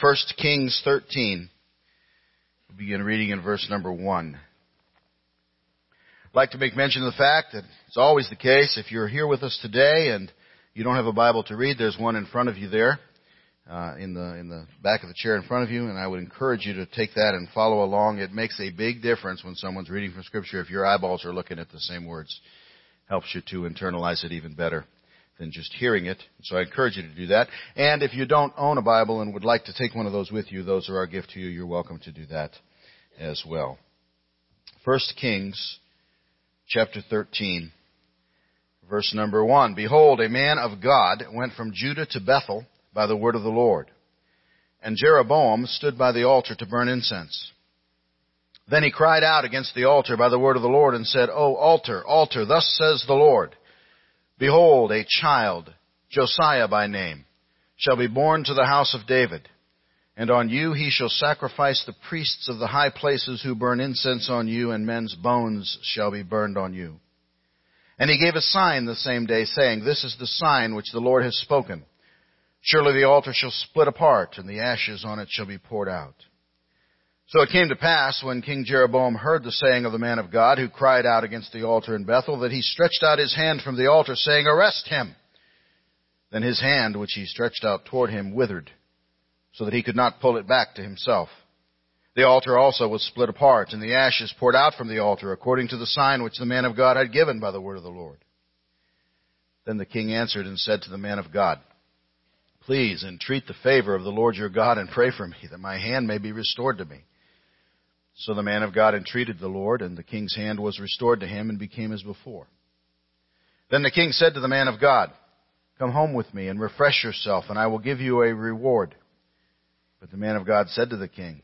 1 Kings 13. We'll begin reading in verse number 1. I'd like to make mention of the fact that it's always the case if you're here with us today and you don't have a Bible to read, there's one in front of you there. Uh, in the in the back of the chair in front of you, and I would encourage you to take that and follow along. It makes a big difference when someone's reading from Scripture if your eyeballs are looking at the same words. Helps you to internalize it even better than just hearing it. So I encourage you to do that. And if you don't own a Bible and would like to take one of those with you, those are our gift to you. You're welcome to do that as well. First Kings chapter 13 verse number 1. Behold, a man of God went from Judah to Bethel by the word of the Lord. And Jeroboam stood by the altar to burn incense. Then he cried out against the altar by the word of the Lord and said, O altar, altar, thus says the Lord, Behold, a child, Josiah by name, shall be born to the house of David. And on you he shall sacrifice the priests of the high places who burn incense on you, and men's bones shall be burned on you. And he gave a sign the same day, saying, This is the sign which the Lord has spoken. Surely the altar shall split apart, and the ashes on it shall be poured out. So it came to pass, when King Jeroboam heard the saying of the man of God, who cried out against the altar in Bethel, that he stretched out his hand from the altar, saying, Arrest him! Then his hand, which he stretched out toward him, withered, so that he could not pull it back to himself. The altar also was split apart, and the ashes poured out from the altar, according to the sign which the man of God had given by the word of the Lord. Then the king answered and said to the man of God, Please entreat the favor of the Lord your God and pray for me, that my hand may be restored to me. So the man of God entreated the Lord, and the king's hand was restored to him and became as before. Then the king said to the man of God, Come home with me and refresh yourself, and I will give you a reward. But the man of God said to the king,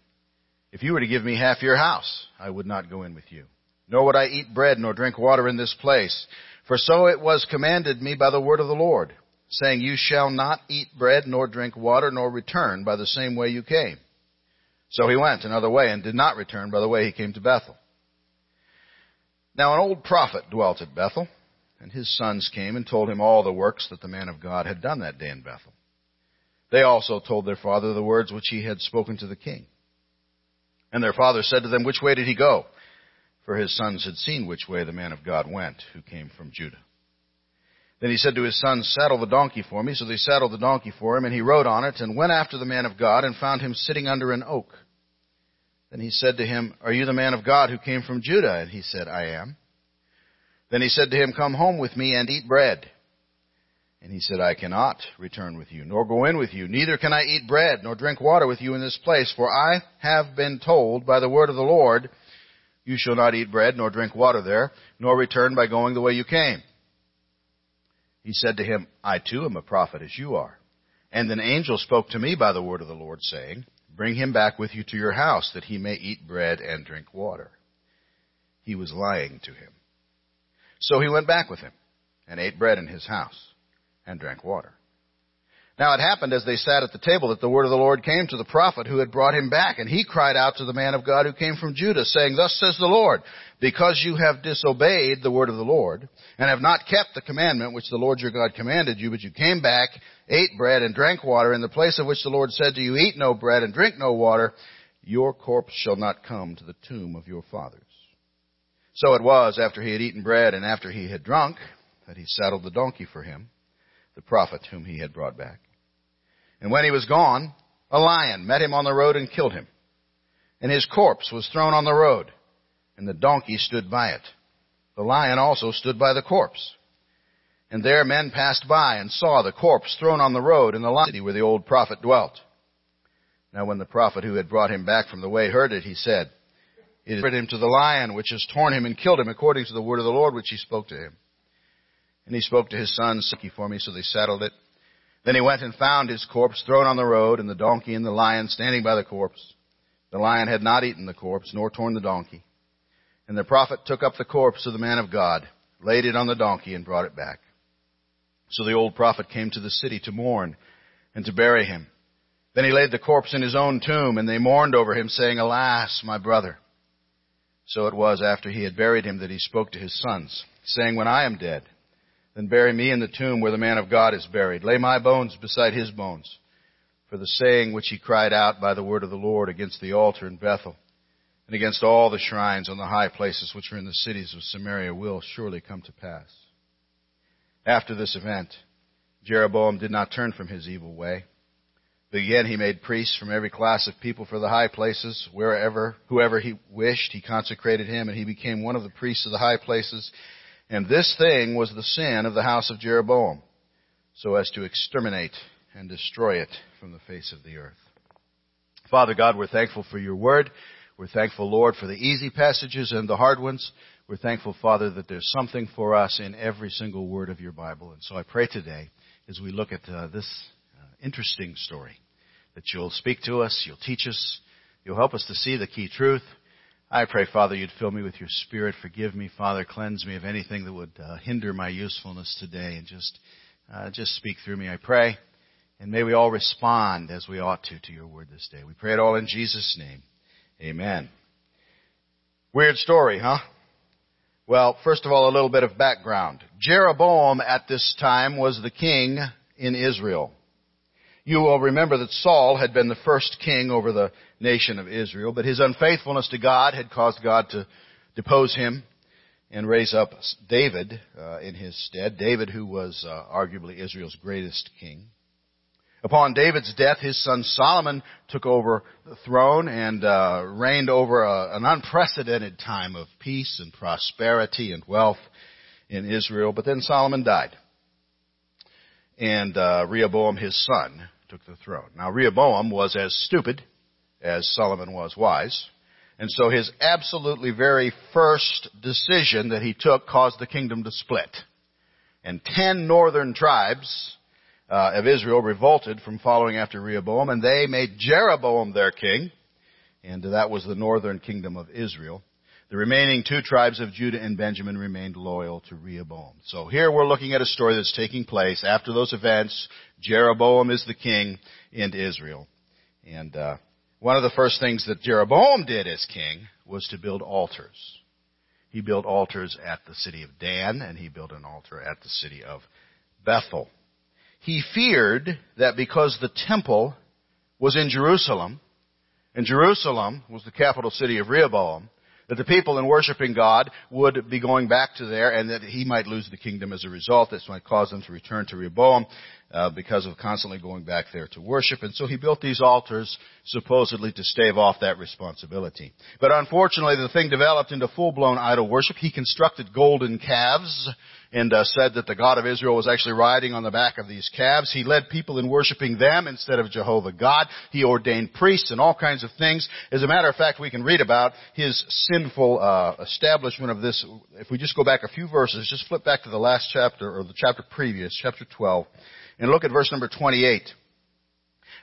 If you were to give me half your house, I would not go in with you. Nor would I eat bread nor drink water in this place. For so it was commanded me by the word of the Lord, saying, You shall not eat bread nor drink water nor return by the same way you came. So he went another way and did not return by the way he came to Bethel. Now an old prophet dwelt at Bethel, and his sons came and told him all the works that the man of God had done that day in Bethel. They also told their father the words which he had spoken to the king. And their father said to them, Which way did he go? For his sons had seen which way the man of God went, who came from Judah. Then he said to his sons, Saddle the donkey for me. So they saddled the donkey for him, and he rode on it, and went after the man of God, and found him sitting under an oak. Then he said to him, Are you the man of God who came from Judah? And he said, I am. Then he said to him, Come home with me and eat bread. And he said, I cannot return with you, nor go in with you, neither can I eat bread, nor drink water with you in this place, for I have been told by the word of the Lord, You shall not eat bread, nor drink water there, nor return by going the way you came. He said to him, I too am a prophet as you are. And an angel spoke to me by the word of the Lord, saying, Bring him back with you to your house, that he may eat bread and drink water. He was lying to him. So he went back with him, and ate bread in his house, and drank water. Now it happened as they sat at the table that the word of the Lord came to the prophet who had brought him back, and he cried out to the man of God who came from Judah, saying, Thus says the Lord, because you have disobeyed the word of the Lord, and have not kept the commandment which the Lord your God commanded you, but you came back, ate bread, and drank water in the place of which the Lord said to you, Eat no bread and drink no water, your corpse shall not come to the tomb of your fathers. So it was, after he had eaten bread and after he had drunk, that he saddled the donkey for him, the prophet whom he had brought back. And when he was gone, a lion met him on the road and killed him. And his corpse was thrown on the road, and the donkey stood by it. The lion also stood by the corpse. And there men passed by and saw the corpse thrown on the road in the city where the old prophet dwelt. Now when the prophet who had brought him back from the way heard it, he said, It is him to the lion which has torn him and killed him according to the word of the Lord which he spoke to him. And he spoke to his son, Siki for me, so they saddled it then he went and found his corpse thrown on the road, and the donkey and the lion standing by the corpse. The lion had not eaten the corpse, nor torn the donkey. And the prophet took up the corpse of the man of God, laid it on the donkey, and brought it back. So the old prophet came to the city to mourn and to bury him. Then he laid the corpse in his own tomb, and they mourned over him, saying, Alas, my brother. So it was after he had buried him that he spoke to his sons, saying, When I am dead, then bury me in the tomb where the man of God is buried. Lay my bones beside his bones. for the saying which he cried out by the word of the Lord against the altar in Bethel, and against all the shrines on the high places which are in the cities of Samaria will surely come to pass. After this event, Jeroboam did not turn from his evil way. But again, he made priests from every class of people for the high places, wherever, whoever he wished, he consecrated him, and he became one of the priests of the high places. And this thing was the sin of the house of Jeroboam, so as to exterminate and destroy it from the face of the earth. Father God, we're thankful for your word. We're thankful, Lord, for the easy passages and the hard ones. We're thankful, Father, that there's something for us in every single word of your Bible. And so I pray today, as we look at uh, this uh, interesting story, that you'll speak to us, you'll teach us, you'll help us to see the key truth. I pray, Father, you'd fill me with your Spirit. Forgive me, Father. Cleanse me of anything that would uh, hinder my usefulness today, and just uh, just speak through me. I pray, and may we all respond as we ought to to your word this day. We pray it all in Jesus' name. Amen. Weird story, huh? Well, first of all, a little bit of background. Jeroboam at this time was the king in Israel. You will remember that Saul had been the first king over the nation of Israel, but his unfaithfulness to God had caused God to depose him and raise up David uh, in his stead. David, who was uh, arguably Israel's greatest king. Upon David's death, his son Solomon took over the throne and uh, reigned over a, an unprecedented time of peace and prosperity and wealth in Israel. But then Solomon died, and uh, Rehoboam, his son, took the throne. Now Rehoboam was as stupid as Solomon was wise. And so his absolutely very first decision that he took caused the kingdom to split. And ten northern tribes uh, of Israel revolted from following after Rehoboam, and they made Jeroboam their king, and that was the northern kingdom of Israel. The remaining two tribes of Judah and Benjamin remained loyal to Rehoboam. So here we're looking at a story that's taking place after those events. Jeroboam is the king in Israel. And uh, one of the first things that Jeroboam did as king was to build altars. He built altars at the city of Dan, and he built an altar at the city of Bethel. He feared that because the temple was in Jerusalem, and Jerusalem was the capital city of Rehoboam, that the people in worshiping God would be going back to there and that he might lose the kingdom as a result. This might cause them to return to Rehoboam uh, because of constantly going back there to worship. And so he built these altars supposedly to stave off that responsibility. But unfortunately the thing developed into full-blown idol worship. He constructed golden calves and uh, said that the God of Israel was actually riding on the back of these calves. He led people in worshiping them instead of Jehovah God. He ordained priests and all kinds of things. As a matter of fact, we can read about his sinful uh, establishment of this. If we just go back a few verses, just flip back to the last chapter or the chapter previous, chapter 12, and look at verse number 28.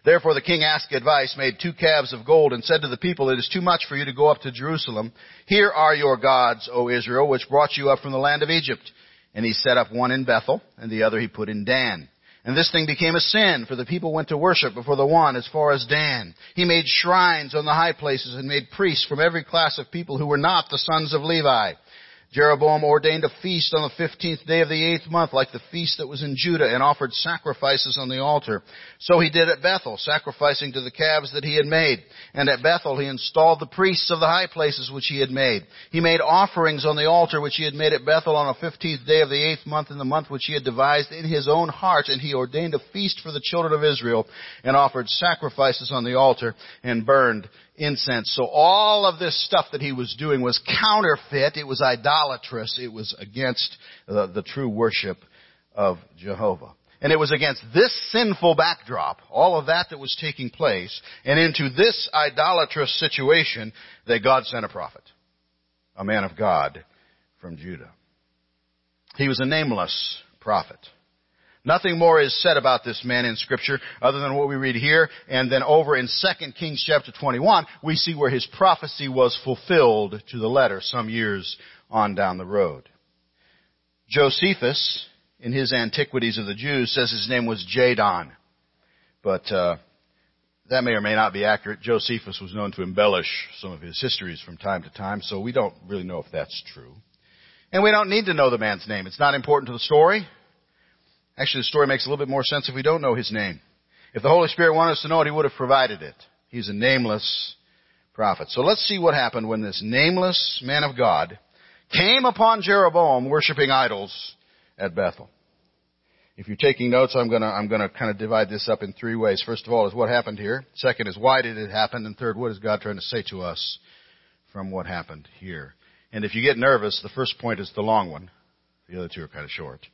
Therefore the king asked advice, made two calves of gold, and said to the people, It is too much for you to go up to Jerusalem. Here are your gods, O Israel, which brought you up from the land of Egypt. And he set up one in Bethel, and the other he put in Dan. And this thing became a sin, for the people went to worship before the one as far as Dan. He made shrines on the high places and made priests from every class of people who were not the sons of Levi. Jeroboam ordained a feast on the fifteenth day of the eighth month, like the feast that was in Judah, and offered sacrifices on the altar. So he did at Bethel, sacrificing to the calves that he had made. And at Bethel he installed the priests of the high places which he had made. He made offerings on the altar which he had made at Bethel on the fifteenth day of the eighth month in the month which he had devised in his own heart. And he ordained a feast for the children of Israel, and offered sacrifices on the altar, and burned incense. So all of this stuff that he was doing was counterfeit. It was idolatrous. It was against the, the true worship of Jehovah. And it was against this sinful backdrop, all of that that was taking place, and into this idolatrous situation that God sent a prophet, a man of God from Judah. He was a nameless prophet. Nothing more is said about this man in scripture other than what we read here. And then over in 2 Kings chapter 21, we see where his prophecy was fulfilled to the letter some years on down the road. Josephus, in his Antiquities of the Jews, says his name was Jadon. But, uh, that may or may not be accurate. Josephus was known to embellish some of his histories from time to time, so we don't really know if that's true. And we don't need to know the man's name. It's not important to the story. Actually, the story makes a little bit more sense if we don't know his name. If the Holy Spirit wanted us to know it, He would have provided it. He's a nameless prophet. So let's see what happened when this nameless man of God came upon Jeroboam worshiping idols at Bethel. If you're taking notes, I'm gonna, I'm gonna kind of divide this up in three ways. First of all is what happened here. Second is why did it happen? And third, what is God trying to say to us from what happened here? And if you get nervous, the first point is the long one. The other two are kind of short.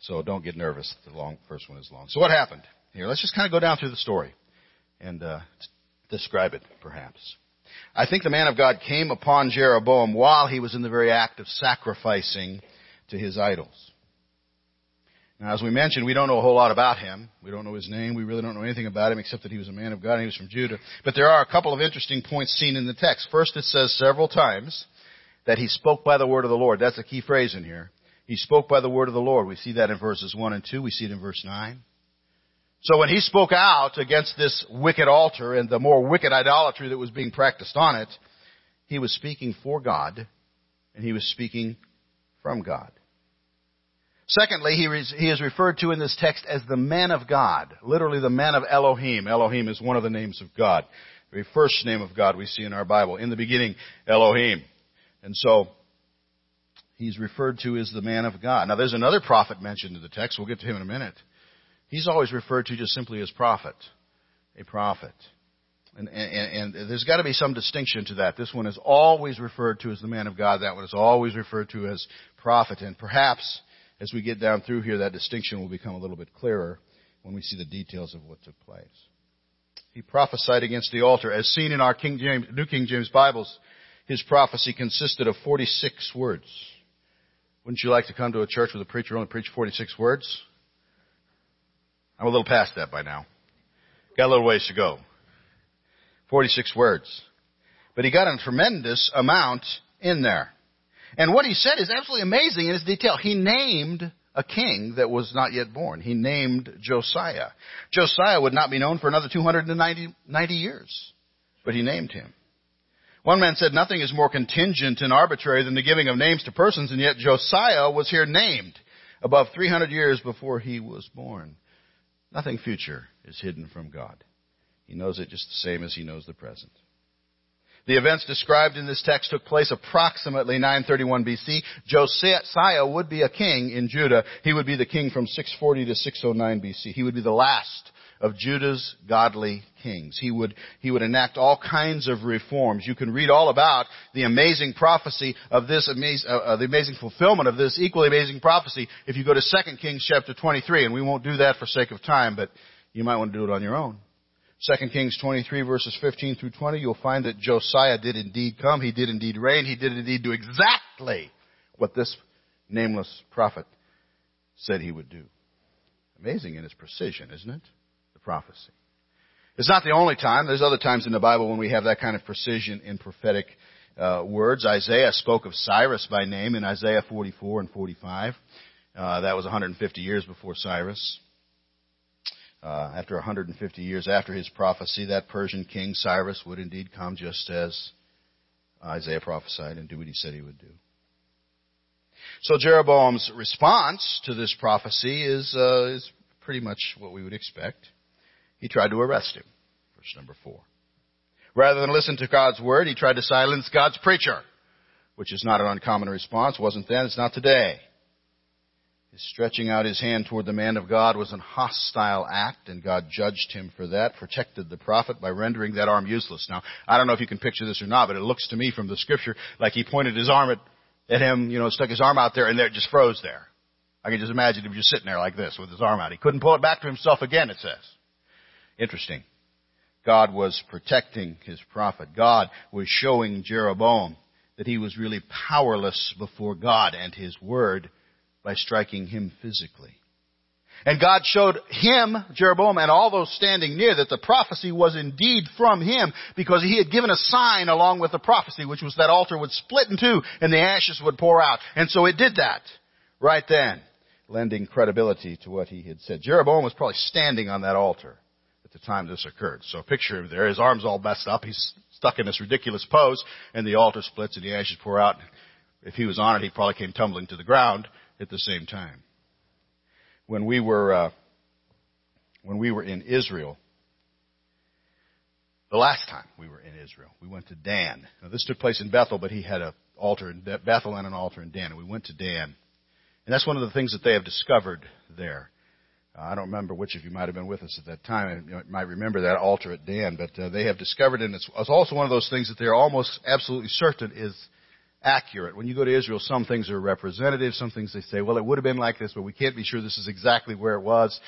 So don't get nervous. The long, first one is long. So what happened here? Let's just kind of go down through the story and uh, describe it, perhaps. I think the man of God came upon Jeroboam while he was in the very act of sacrificing to his idols. Now, as we mentioned, we don't know a whole lot about him. We don't know his name. We really don't know anything about him except that he was a man of God and he was from Judah. But there are a couple of interesting points seen in the text. First, it says several times that he spoke by the word of the Lord. That's a key phrase in here. He spoke by the word of the Lord. We see that in verses 1 and 2. We see it in verse 9. So when he spoke out against this wicked altar and the more wicked idolatry that was being practiced on it, he was speaking for God and he was speaking from God. Secondly, he, he is referred to in this text as the man of God, literally the man of Elohim. Elohim is one of the names of God. The first name of God we see in our Bible. In the beginning, Elohim. And so, he's referred to as the man of God. Now there's another prophet mentioned in the text. We'll get to him in a minute. He's always referred to just simply as prophet. A prophet. And, and, and there's got to be some distinction to that. This one is always referred to as the man of God. That one is always referred to as prophet. And perhaps as we get down through here, that distinction will become a little bit clearer when we see the details of what took place. He prophesied against the altar. As seen in our King James, New King James Bibles, his prophecy consisted of 46 words. Wouldn't you like to come to a church with a preacher only preached 46 words? I'm a little past that by now. Got a little ways to go. 46 words. But he got a tremendous amount in there. And what he said is absolutely amazing in his detail. He named a king that was not yet born. He named Josiah. Josiah would not be known for another 290 90 years, but he named him. One man said nothing is more contingent and arbitrary than the giving of names to persons, and yet Josiah was here named above 300 years before he was born. Nothing future is hidden from God. He knows it just the same as he knows the present. The events described in this text took place approximately 931 BC. Josiah would be a king in Judah. He would be the king from 640 to 609 BC. He would be the last of Judah's godly kings. He would, he would enact all kinds of reforms. You can read all about the amazing prophecy of this uh, uh, the amazing fulfillment of this equally amazing prophecy if you go to 2 Kings chapter 23, and we won't do that for sake of time, but you might want to do it on your own. 2 Kings 23 verses 15 through 20, you'll find that Josiah did indeed come. He did indeed reign. He did indeed do exactly what this nameless prophet said he would do. Amazing in its precision, isn't it? The prophecy. It's not the only time. There's other times in the Bible when we have that kind of precision in prophetic uh, words. Isaiah spoke of Cyrus by name in Isaiah 44 and 45. Uh, that was 150 years before Cyrus uh, after 150 years after his prophecy, that Persian king Cyrus would indeed come just as Isaiah prophesied and do what he said he would do. So Jeroboam's response to this prophecy is, uh, is pretty much what we would expect. He tried to arrest him. Verse number four. Rather than listen to God's word, he tried to silence God's preacher, which is not an uncommon response. Wasn't then, it's not today. His stretching out his hand toward the man of God was an hostile act, and God judged him for that, protected the prophet by rendering that arm useless. Now, I don't know if you can picture this or not, but it looks to me from the scripture like he pointed his arm at, at him, you know, stuck his arm out there, and there it just froze there. I can just imagine him just sitting there like this with his arm out. He couldn't pull it back to himself again, it says. Interesting. God was protecting his prophet. God was showing Jeroboam that he was really powerless before God and his word by striking him physically. And God showed him, Jeroboam, and all those standing near that the prophecy was indeed from him because he had given a sign along with the prophecy, which was that altar would split in two and the ashes would pour out. And so it did that right then, lending credibility to what he had said. Jeroboam was probably standing on that altar at the time this occurred. So picture him there, his arms all messed up, he's stuck in this ridiculous pose, and the altar splits and the ashes pour out. If he was on it, he probably came tumbling to the ground at the same time. When we were uh, when we were in Israel. The last time we were in Israel, we went to Dan. Now this took place in Bethel, but he had an altar in Bethel and an altar in Dan, and we went to Dan. And that's one of the things that they have discovered there. Uh, I don't remember which of you might have been with us at that time. You might remember that altar at Dan, but uh, they have discovered, and it's, it's also one of those things that they're almost absolutely certain is accurate. When you go to Israel, some things are representative, some things they say, well, it would have been like this, but we can't be sure this is exactly where it was.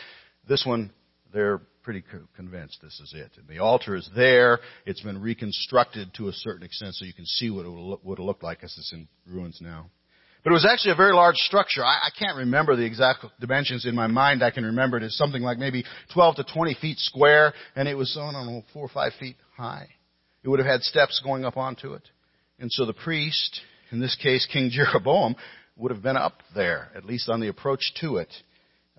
This one, they're pretty convinced this is it. And the altar is there. It's been reconstructed to a certain extent so you can see what it would have looked like as it's in ruins now. But it was actually a very large structure. I, I can't remember the exact dimensions in my mind. I can remember it as something like maybe 12 to 20 feet square, and it was, I don't know, four or five feet high. It would have had steps going up onto it. And so the priest, in this case King Jeroboam, would have been up there, at least on the approach to it,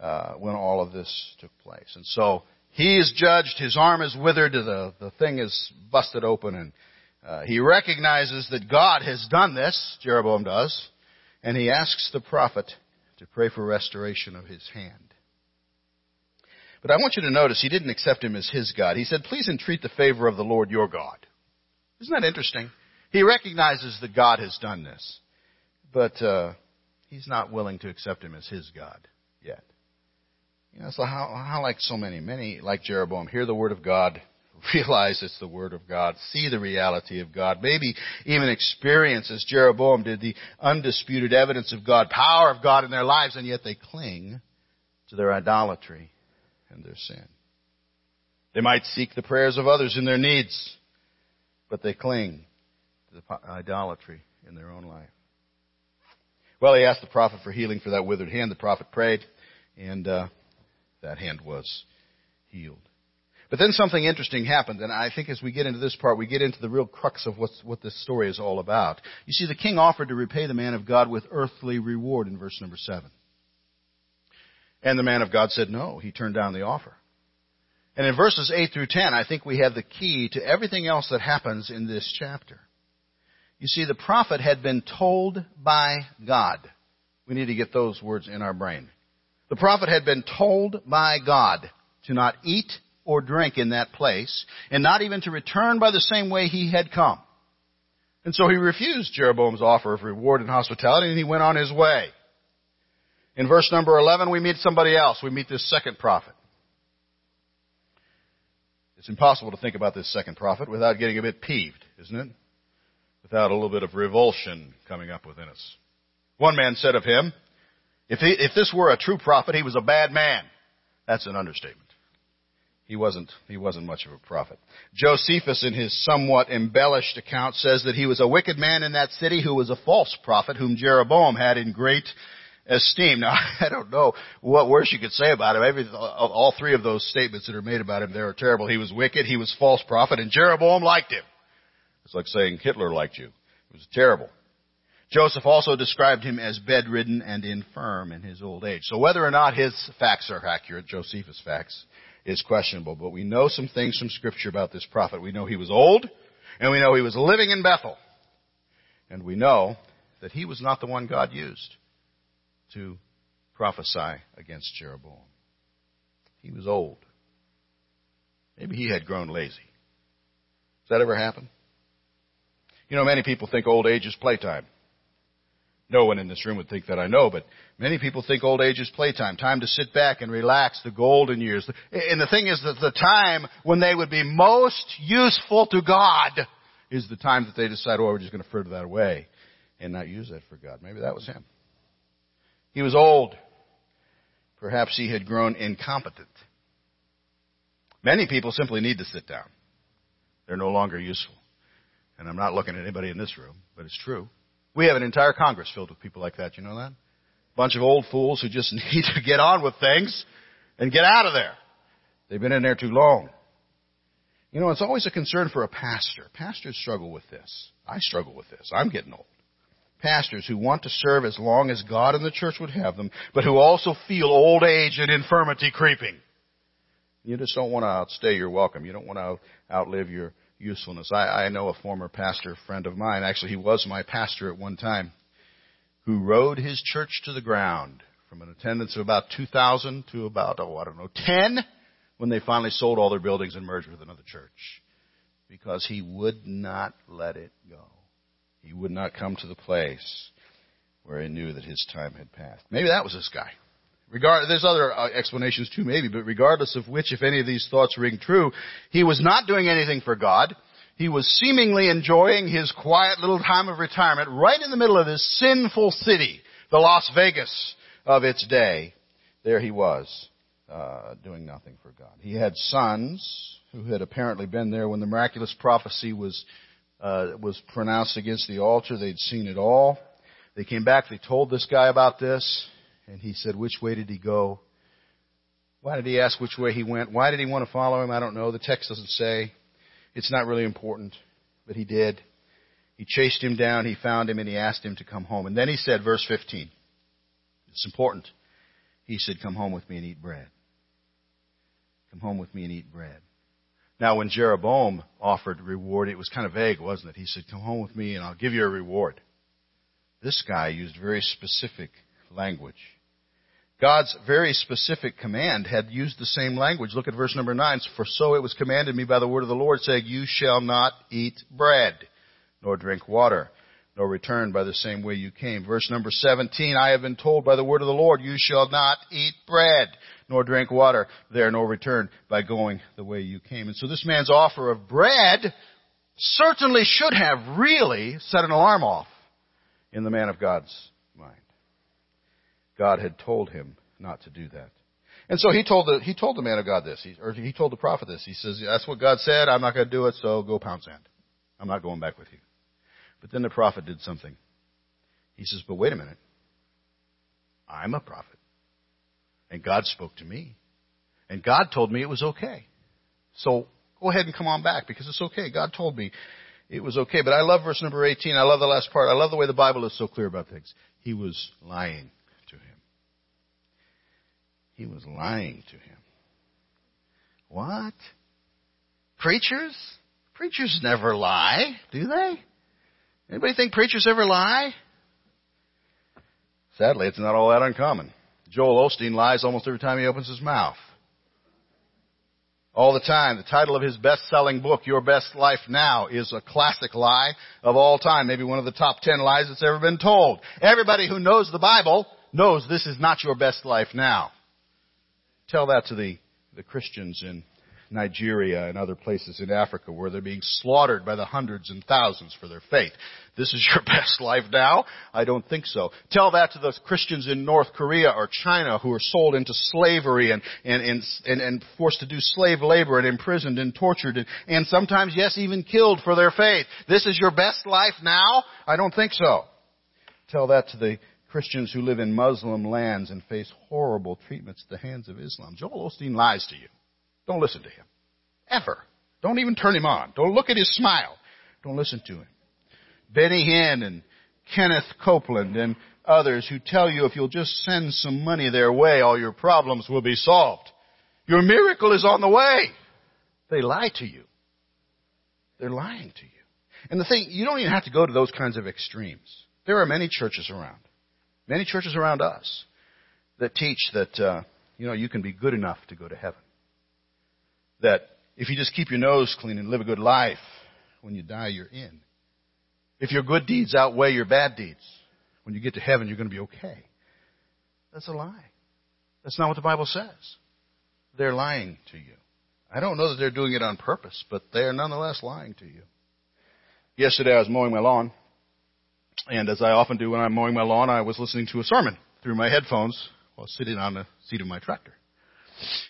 uh, when all of this took place. And so he is judged, his arm is withered, the, the thing is busted open, and uh, he recognizes that God has done this, Jeroboam does, and he asks the prophet to pray for restoration of his hand. But I want you to notice he didn't accept him as his God. He said, please entreat the favor of the Lord your God. Isn't that interesting? He recognizes that God has done this, but uh, he's not willing to accept him as his God yet. You know, so how, how like so many, many like Jeroboam, hear the word of God, realize it's the word of God, see the reality of God, maybe even experience as Jeroboam did the undisputed evidence of God, power of God in their lives, and yet they cling to their idolatry and their sin. They might seek the prayers of others in their needs, but they cling to the idolatry in their own life. Well, he asked the prophet for healing for that withered hand. The prophet prayed, and uh, that hand was healed. But then something interesting happened, and I think as we get into this part, we get into the real crux of what's, what this story is all about. You see, the king offered to repay the man of God with earthly reward in verse number 7. And the man of God said no. He turned down the offer. And in verses 8 through 10, I think we have the key to everything else that happens in this chapter. You see, the prophet had been told by God. We need to get those words in our brain. The prophet had been told by God to not eat or drink in that place, and not even to return by the same way he had come. And so he refused Jeroboam's offer of reward and hospitality, and he went on his way. In verse number 11, we meet somebody else. We meet this second prophet. It's impossible to think about this second prophet without getting a bit peeved, isn't it? without a little bit of revulsion coming up within us. One man said of him, if, he, if this were a true prophet, he was a bad man. That's an understatement. He wasn't, he wasn't much of a prophet. Josephus, in his somewhat embellished account, says that he was a wicked man in that city who was a false prophet whom Jeroboam had in great esteem. Now, I don't know what worse you could say about him. All three of those statements that are made about him there are terrible. He was wicked, he was false prophet, and Jeroboam liked him. It's like saying Hitler liked you. It was terrible. Joseph also described him as bedridden and infirm in his old age. So whether or not his facts are accurate, Josephus' facts, is questionable. But we know some things from scripture about this prophet. We know he was old, and we know he was living in Bethel. And we know that he was not the one God used to prophesy against Jeroboam. He was old. Maybe he had grown lazy. Does that ever happen? You know, many people think old age is playtime. No one in this room would think that I know, but many people think old age is playtime, time to sit back and relax, the golden years. And the thing is that the time when they would be most useful to God is the time that they decide, oh, we're just going to fritter that away and not use that for God. Maybe that was him. He was old. Perhaps he had grown incompetent. Many people simply need to sit down. They're no longer useful. And I'm not looking at anybody in this room, but it's true. We have an entire Congress filled with people like that. You know that? Bunch of old fools who just need to get on with things and get out of there. They've been in there too long. You know, it's always a concern for a pastor. Pastors struggle with this. I struggle with this. I'm getting old. Pastors who want to serve as long as God and the church would have them, but who also feel old age and infirmity creeping. You just don't want to outstay your welcome. You don't want to outlive your usefulness. I, I know a former pastor friend of mine, actually he was my pastor at one time, who rode his church to the ground from an attendance of about 2,000 to about, oh, I don't know, 10 when they finally sold all their buildings and merged with another church. Because he would not let it go. He would not come to the place where he knew that his time had passed. Maybe that was this guy. Regard, there's other uh, explanations too, maybe, but regardless of which, if any of these thoughts ring true, he was not doing anything for God. He was seemingly enjoying his quiet little time of retirement right in the middle of this sinful city, the Las Vegas of its day. There he was, uh, doing nothing for God. He had sons who had apparently been there when the miraculous prophecy was uh, was pronounced against the altar. They'd seen it all. They came back. They told this guy about this. And he said, which way did he go? Why did he ask which way he went? Why did he want to follow him? I don't know. The text doesn't say. It's not really important, but he did. He chased him down, he found him, and he asked him to come home. And then he said, verse 15. It's important. He said, come home with me and eat bread. Come home with me and eat bread. Now, when Jeroboam offered reward, it was kind of vague, wasn't it? He said, come home with me and I'll give you a reward. This guy used very specific language. God's very specific command had used the same language. Look at verse number 9. For so it was commanded me by the word of the Lord, saying, You shall not eat bread, nor drink water, nor return by the same way you came. Verse number 17, I have been told by the word of the Lord, You shall not eat bread, nor drink water there, nor return by going the way you came. And so this man's offer of bread certainly should have really set an alarm off in the man of God's God had told him not to do that. And so he told the, he told the man of God this, he, or he told the prophet this. He says, that's what God said, I'm not going to do it, so go pound sand. I'm not going back with you. But then the prophet did something. He says, but wait a minute. I'm a prophet. And God spoke to me. And God told me it was okay. So go ahead and come on back because it's okay. God told me it was okay. But I love verse number 18. I love the last part. I love the way the Bible is so clear about things. He was lying he was lying to him. What? Preachers? Preachers never lie, do they? Anybody think preachers ever lie? Sadly, it's not all that uncommon. Joel Osteen lies almost every time he opens his mouth. All the time. The title of his best-selling book, Your Best Life Now, is a classic lie of all time. Maybe one of the top ten lies that's ever been told. Everybody who knows the Bible knows this is not your best life now. Tell that to the, the Christians in Nigeria and other places in Africa where they're being slaughtered by the hundreds and thousands for their faith. This is your best life now? I don't think so. Tell that to those Christians in North Korea or China who are sold into slavery and, and, and, and, forced to do slave labor and imprisoned and tortured and, and sometimes, yes, even killed for their faith. This is your best life now? I don't think so. Tell that to the Christians who live in Muslim lands and face horrible treatments at the hands of Islam. Joel Osteen lies to you. Don't listen to him. Ever. Don't even turn him on. Don't look at his smile. Don't listen to him. Benny Hinn and Kenneth Copeland and others who tell you if you'll just send some money their way, all your problems will be solved. Your miracle is on the way. They lie to you. They're lying to you. And the thing, you don't even have to go to those kinds of extremes. There are many churches around Many churches around us that teach that, uh, you know, you can be good enough to go to heaven. That if you just keep your nose clean and live a good life, when you die, you're in. If your good deeds outweigh your bad deeds, when you get to heaven, you're going to be okay. That's a lie. That's not what the Bible says. They're lying to you. I don't know that they're doing it on purpose, but they are nonetheless lying to you. Yesterday I was mowing my lawn and as I often do when I'm mowing my lawn, I was listening to a sermon through my headphones while sitting on the seat of my tractor.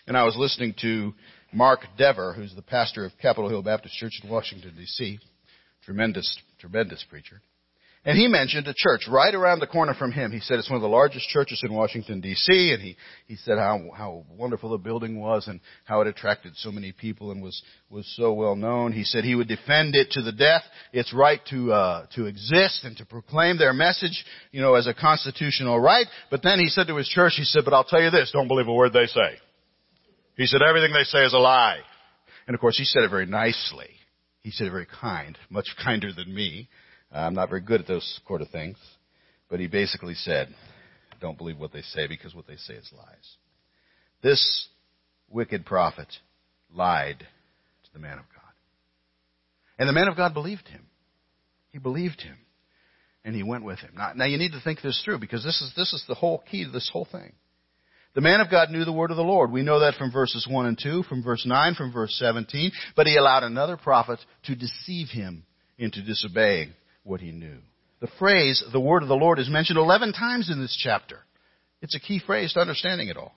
And I was listening to Mark Dever, who's the pastor of Capitol Hill Baptist Church in Washington, D.C. Tremendous, tremendous preacher. And he mentioned a church right around the corner from him. He said it's one of the largest churches in Washington D.C. And he, he said how, how wonderful the building was and how it attracted so many people and was, was so well known. He said he would defend it to the death. Its right to, uh, to exist and to proclaim their message, you know, as a constitutional right. But then he said to his church, he said, but I'll tell you this, don't believe a word they say. He said everything they say is a lie. And of course he said it very nicely. He said it very kind, much kinder than me. Uh, I'm not very good at those sort of things. But he basically said, don't believe what they say because what they say is lies. This wicked prophet lied to the man of God. And the man of God believed him. He believed him. And he went with him. Now, now you need to think this through because this is, this is the whole key to this whole thing. The man of God knew the word of the Lord. We know that from verses 1 and 2, from verse 9, from verse 17. But he allowed another prophet to deceive him into disobeying what he knew. The phrase, the word of the Lord, is mentioned 11 times in this chapter. It's a key phrase to understanding it all.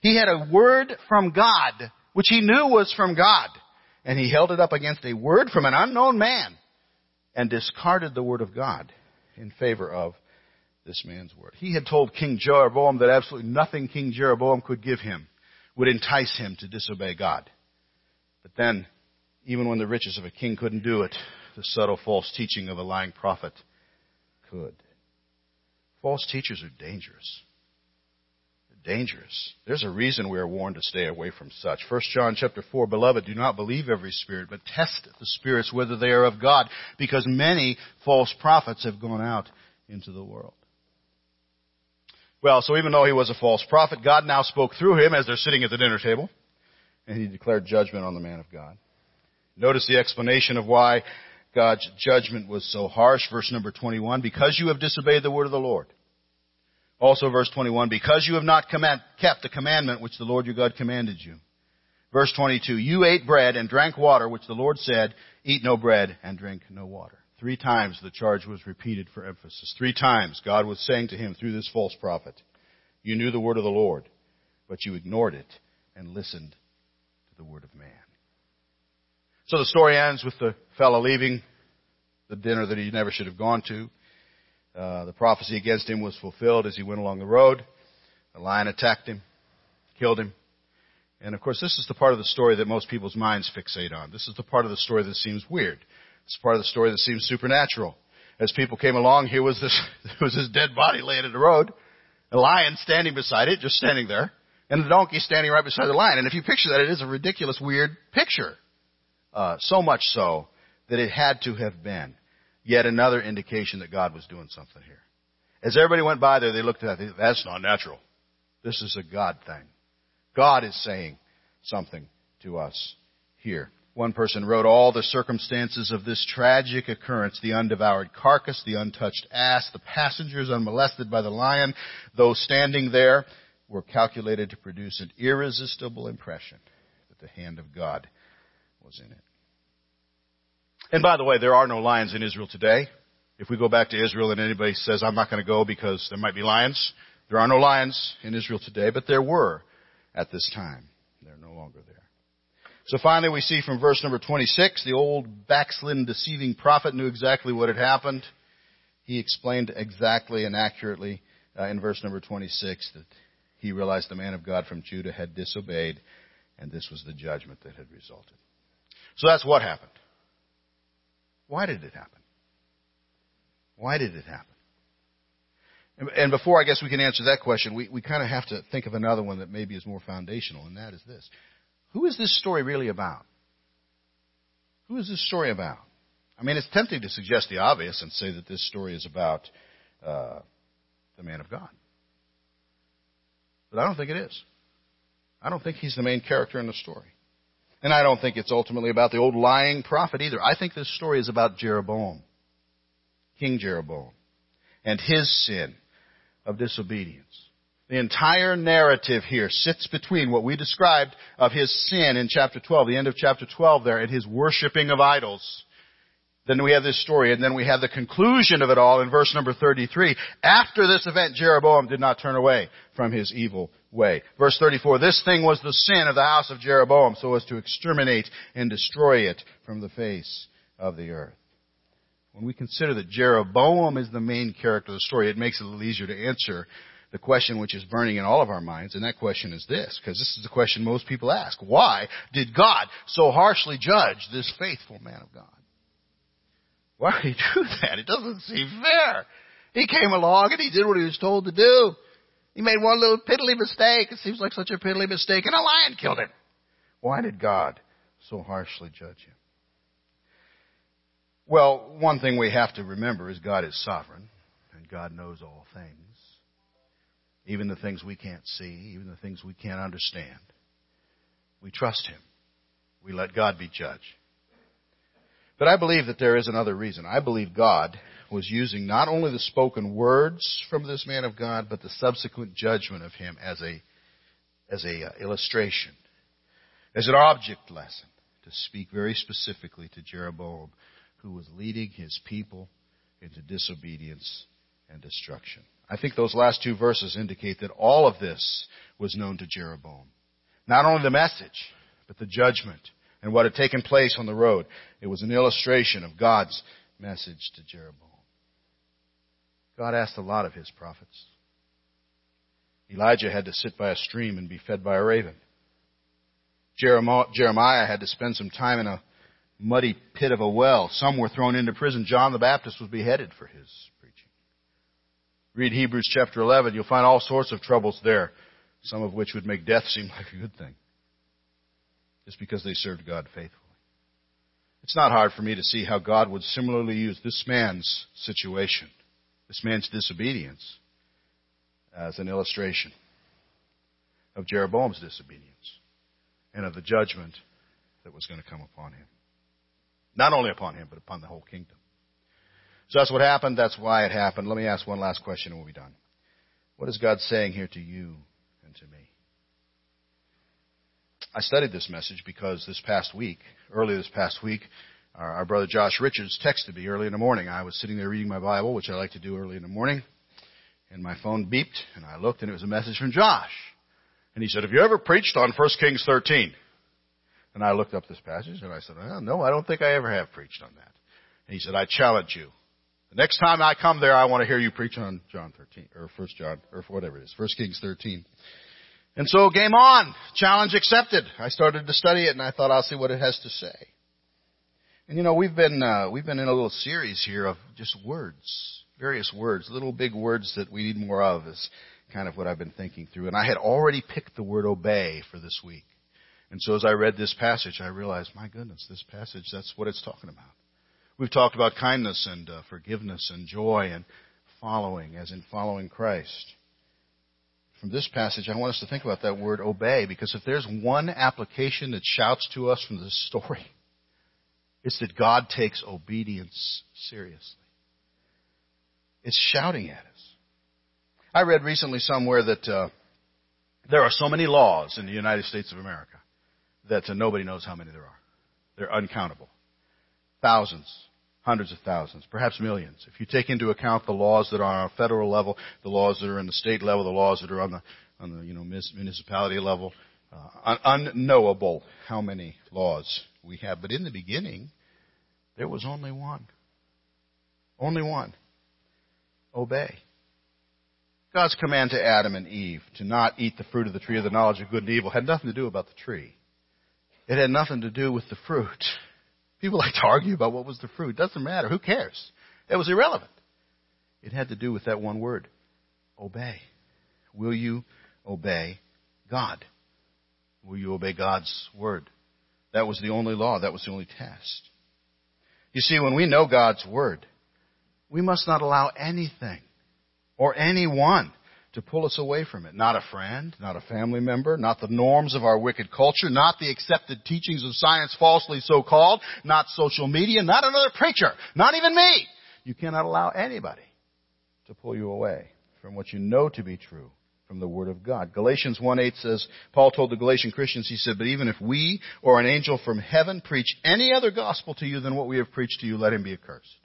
He had a word from God, which he knew was from God, and he held it up against a word from an unknown man and discarded the word of God in favor of this man's word. He had told King Jeroboam that absolutely nothing King Jeroboam could give him would entice him to disobey God. But then, even when the riches of a king couldn't do it, the subtle false teaching of a lying prophet could. False teachers are dangerous. They're dangerous. There's a reason we are warned to stay away from such. 1 John chapter 4, Beloved, do not believe every spirit, but test the spirits whether they are of God, because many false prophets have gone out into the world. Well, so even though he was a false prophet, God now spoke through him as they're sitting at the dinner table, and he declared judgment on the man of God. Notice the explanation of why God's judgment was so harsh. Verse number 21, because you have disobeyed the word of the Lord. Also verse 21, because you have not command, kept the commandment which the Lord your God commanded you. Verse 22, you ate bread and drank water, which the Lord said, eat no bread and drink no water. Three times the charge was repeated for emphasis. Three times God was saying to him through this false prophet, You knew the word of the Lord, but you ignored it and listened to the word of man. So the story ends with the fellow leaving the dinner that he never should have gone to. Uh, the prophecy against him was fulfilled as he went along the road. A lion attacked him, killed him. And of course, this is the part of the story that most people's minds fixate on. This is the part of the story that seems weird. It's part of the story that seems supernatural. As people came along, here was this, there was this dead body laying in the road, a lion standing beside it, just standing there, and the donkey standing right beside the lion. And if you picture that, it is a ridiculous, weird picture. Uh, so much so that it had to have been yet another indication that God was doing something here. As everybody went by there, they looked at that. That's not natural. This is a God thing. God is saying something to us here. One person wrote all the circumstances of this tragic occurrence, the undevoured carcass, the untouched ass, the passengers unmolested by the lion, those standing there, were calculated to produce an irresistible impression that the hand of God was in it. And by the way, there are no lions in Israel today. If we go back to Israel and anybody says, I'm not going to go because there might be lions, there are no lions in Israel today, but there were at this time. They're no longer there. So finally we see from verse number 26, the old backslidden deceiving prophet knew exactly what had happened. He explained exactly and accurately uh, in verse number 26 that he realized the man of God from Judah had disobeyed and this was the judgment that had resulted. So that's what happened. Why did it happen? Why did it happen? And, before I guess we can answer that question, we, we kind of have to think of another one that maybe is more foundational, and that is this. Who is this story really about? Who is this story about? I mean, it's tempting to suggest the obvious and say that this story is about uh, the man of God. But I don't think it is. I don't think he's the main character in the story. And I don't think it's ultimately about the old lying prophet either. I think this story is about Jeroboam, King Jeroboam, and his sin of disobedience. The entire narrative here sits between what we described of his sin in chapter 12, the end of chapter 12 there, and his worshiping of idols. Then we have this story, and then we have the conclusion of it all in verse number 33. After this event, Jeroboam did not turn away from his evil way. Verse 34, this thing was the sin of the house of Jeroboam, so as to exterminate and destroy it from the face of the earth. When we consider that Jeroboam is the main character of the story, it makes it a little easier to answer the question which is burning in all of our minds, and that question is this, because this is the question most people ask. Why did God so harshly judge this faithful man of God? Why did he do that? It doesn't seem fair. He came along and he did what he was told to do. He made one little piddly mistake. It seems like such a piddly mistake, and a lion killed him. Why did God so harshly judge him? Well, one thing we have to remember is God is sovereign, and God knows all things even the things we can't see, even the things we can't understand. We trust Him. We let God be judge. But I believe that there is another reason. I believe God was using not only the spoken words from this man of God, but the subsequent judgment of him as a, as a uh, illustration, as an object lesson to speak very specifically to Jeroboam, who was leading his people into disobedience and destruction. I think those last two verses indicate that all of this was known to Jeroboam. Not only the message, but the judgment and what had taken place on the road. It was an illustration of God's message to Jeroboam. God asked a lot of his prophets. Elijah had to sit by a stream and be fed by a raven. Jeremiah had to spend some time in a muddy pit of a well. Some were thrown into prison. John the Baptist was beheaded for his preaching. Read Hebrews chapter 11. You'll find all sorts of troubles there, some of which would make death seem like a good thing. Just because they served God faithfully. It's not hard for me to see how God would similarly use this man's situation, this man's disobedience, as an illustration of Jeroboam's disobedience and of the judgment that was going to come upon him. Not only upon him, but upon the whole kingdom. So that's what happened. That's why it happened. Let me ask one last question and we'll be done. What is God saying here to you and to me? I studied this message because this past week, early this past week, our, our brother Josh Richards texted me early in the morning. I was sitting there reading my Bible, which I like to do early in the morning, and my phone beeped, and I looked, and it was a message from Josh. And he said, have you ever preached on 1 Kings 13? And I looked up this passage and I said, oh, no, I don't think I ever have preached on that. And he said, I challenge you. The next time I come there, I want to hear you preach on John 13, or 1 John, or whatever it is, 1 Kings 13. And so game on. Challenge accepted. I started to study it and I thought I'll see what it has to say. And you know, we've been, uh, we've been in a little series here of just words, various words, little big words that we need more of is kind of what I've been thinking through. And I had already picked the word obey for this week. And so as I read this passage, I realized, my goodness, this passage, that's what it's talking about. We've talked about kindness and uh, forgiveness and joy and following, as in following Christ. From this passage, I want us to think about that word obey, because if there's one application that shouts to us from this story, it's that God takes obedience seriously. It's shouting at us. I read recently somewhere that uh, there are so many laws in the United States of America that uh, nobody knows how many there are. They're uncountable. Thousands, hundreds of thousands, perhaps millions. If you take into account the laws that are on a federal level, the laws that are in the state level, the laws that are on the on the you know municipality level, uh, unknowable how many laws we have. But in the beginning, there was only one. Only one. Obey. God's command to Adam and Eve to not eat the fruit of the tree of the knowledge of good and evil had nothing to do about the tree. It had nothing to do with the fruit. People like to argue about what was the fruit. Doesn't matter. Who cares? It was irrelevant. It had to do with that one word. Obey. Will you obey God? Will you obey God's word? That was the only law. That was the only test. You see, when we know God's word, we must not allow anything or anyone to pull us away from it. Not a friend, not a family member, not the norms of our wicked culture, not the accepted teachings of science falsely so called, not social media, not another preacher, not even me. You cannot allow anybody to pull you away from what you know to be true from the Word of God. Galatians 1.8 says, Paul told the Galatian Christians, he said, but even if we or an angel from heaven preach any other gospel to you than what we have preached to you, let him be accursed.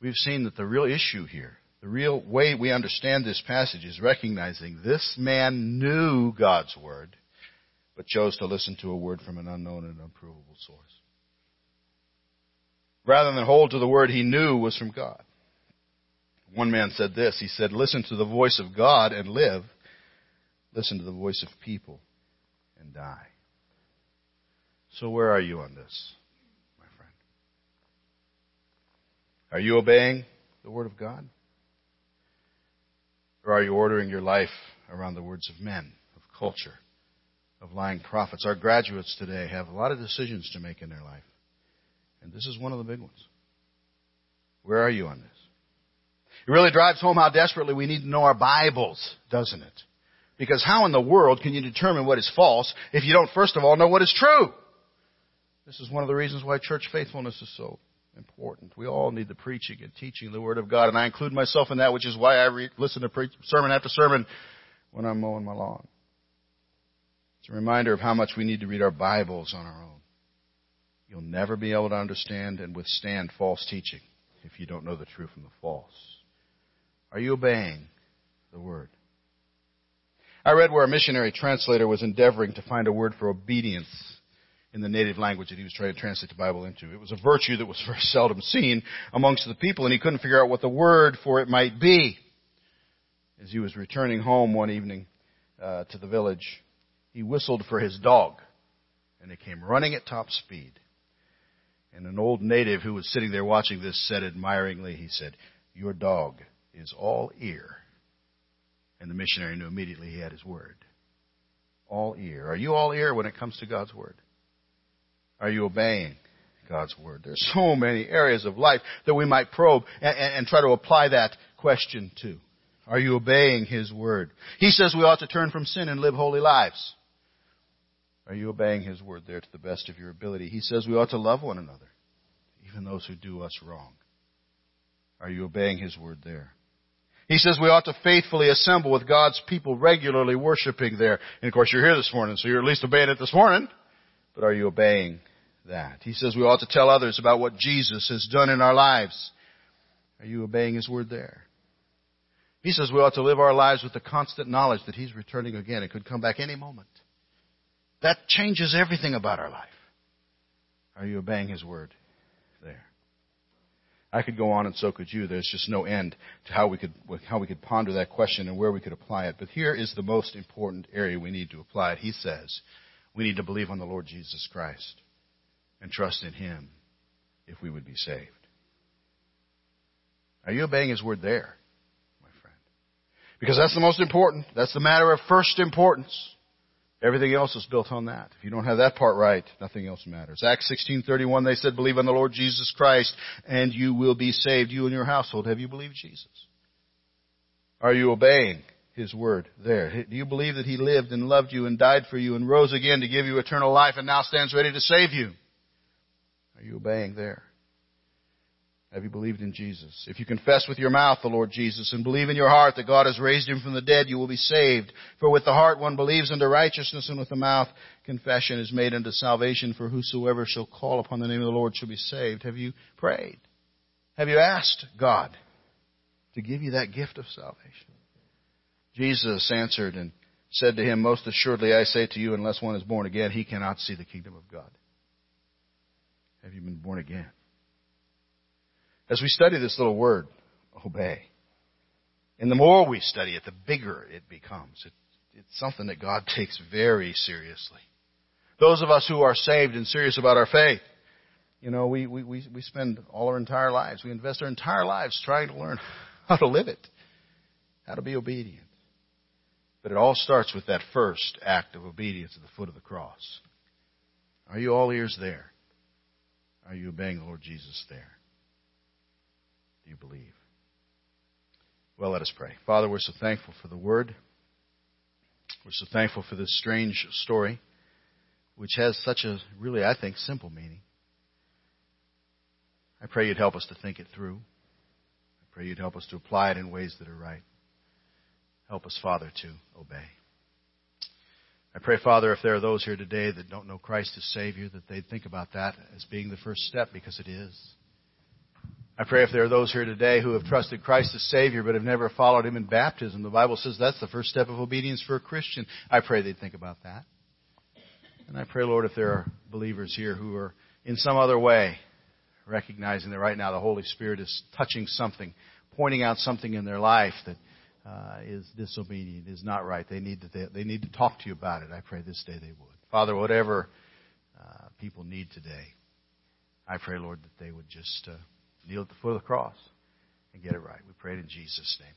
We've seen that the real issue here the real way we understand this passage is recognizing this man knew God's word, but chose to listen to a word from an unknown and unprovable source. Rather than hold to the word he knew was from God. One man said this. He said, listen to the voice of God and live. Listen to the voice of people and die. So where are you on this, my friend? Are you obeying the word of God? Or are you ordering your life around the words of men, of culture, of lying prophets? Our graduates today have a lot of decisions to make in their life. And this is one of the big ones. Where are you on this? It really drives home how desperately we need to know our Bibles, doesn't it? Because how in the world can you determine what is false if you don't first of all know what is true? This is one of the reasons why church faithfulness is so important. We all need the preaching and teaching the Word of God, and I include myself in that, which is why I re- listen to preach, sermon after sermon when I'm mowing my lawn. It's a reminder of how much we need to read our Bibles on our own. You'll never be able to understand and withstand false teaching if you don't know the true from the false. Are you obeying the Word? I read where a missionary translator was endeavoring to find a word for obedience in the native language that he was trying to translate the Bible into. It was a virtue that was very seldom seen amongst the people, and he couldn't figure out what the word for it might be. As he was returning home one evening uh, to the village, he whistled for his dog, and it came running at top speed. And an old native who was sitting there watching this said admiringly, he said, Your dog is all ear. And the missionary knew immediately he had his word. All ear. Are you all ear when it comes to God's word? Are you obeying God's Word? There's so many areas of life that we might probe and, and, and try to apply that question to. Are you obeying His Word? He says we ought to turn from sin and live holy lives. Are you obeying His Word there to the best of your ability? He says we ought to love one another, even those who do us wrong. Are you obeying His Word there? He says we ought to faithfully assemble with God's people regularly worshiping there. And of course you're here this morning, so you're at least obeying it this morning. But are you obeying that? He says we ought to tell others about what Jesus has done in our lives. Are you obeying His word there? He says we ought to live our lives with the constant knowledge that He's returning again and could come back any moment. That changes everything about our life. Are you obeying His word there? I could go on and so could you. There's just no end to how we could, how we could ponder that question and where we could apply it. But here is the most important area we need to apply it. He says, we need to believe on the Lord Jesus Christ and trust in Him if we would be saved. Are you obeying His word there, my friend? Because that's the most important. That's the matter of first importance. Everything else is built on that. If you don't have that part right, nothing else matters. Acts 16:31 they said believe on the Lord Jesus Christ and you will be saved you and your household. Have you believed Jesus? Are you obeying his word there. Do you believe that He lived and loved you and died for you and rose again to give you eternal life and now stands ready to save you? Are you obeying there? Have you believed in Jesus? If you confess with your mouth the Lord Jesus and believe in your heart that God has raised him from the dead, you will be saved. For with the heart one believes unto righteousness and with the mouth confession is made unto salvation. For whosoever shall call upon the name of the Lord shall be saved. Have you prayed? Have you asked God to give you that gift of salvation? Jesus answered and said to him, Most assuredly I say to you, unless one is born again, he cannot see the kingdom of God. Have you been born again? As we study this little word, obey, and the more we study it, the bigger it becomes. It, it's something that God takes very seriously. Those of us who are saved and serious about our faith, you know, we, we, we, we spend all our entire lives, we invest our entire lives trying to learn how to live it, how to be obedient. But it all starts with that first act of obedience at the foot of the cross. Are you all ears there? Are you obeying the Lord Jesus there? Do you believe? Well, let us pray. Father, we're so thankful for the Word. We're so thankful for this strange story, which has such a really, I think, simple meaning. I pray you'd help us to think it through. I pray you'd help us to apply it in ways that are right. Help us, Father, to obey. I pray, Father, if there are those here today that don't know Christ as Savior, that they'd think about that as being the first step because it is. I pray if there are those here today who have trusted Christ as Savior but have never followed Him in baptism, the Bible says that's the first step of obedience for a Christian. I pray they'd think about that. And I pray, Lord, if there are believers here who are in some other way recognizing that right now the Holy Spirit is touching something, pointing out something in their life that uh, is disobedient, is not right. They need to they, they, need to talk to you about it. I pray this day they would. Father, whatever uh, people need today, I pray, Lord, that they would just uh, kneel at the foot of the cross and get it right. We pray it in Jesus' name.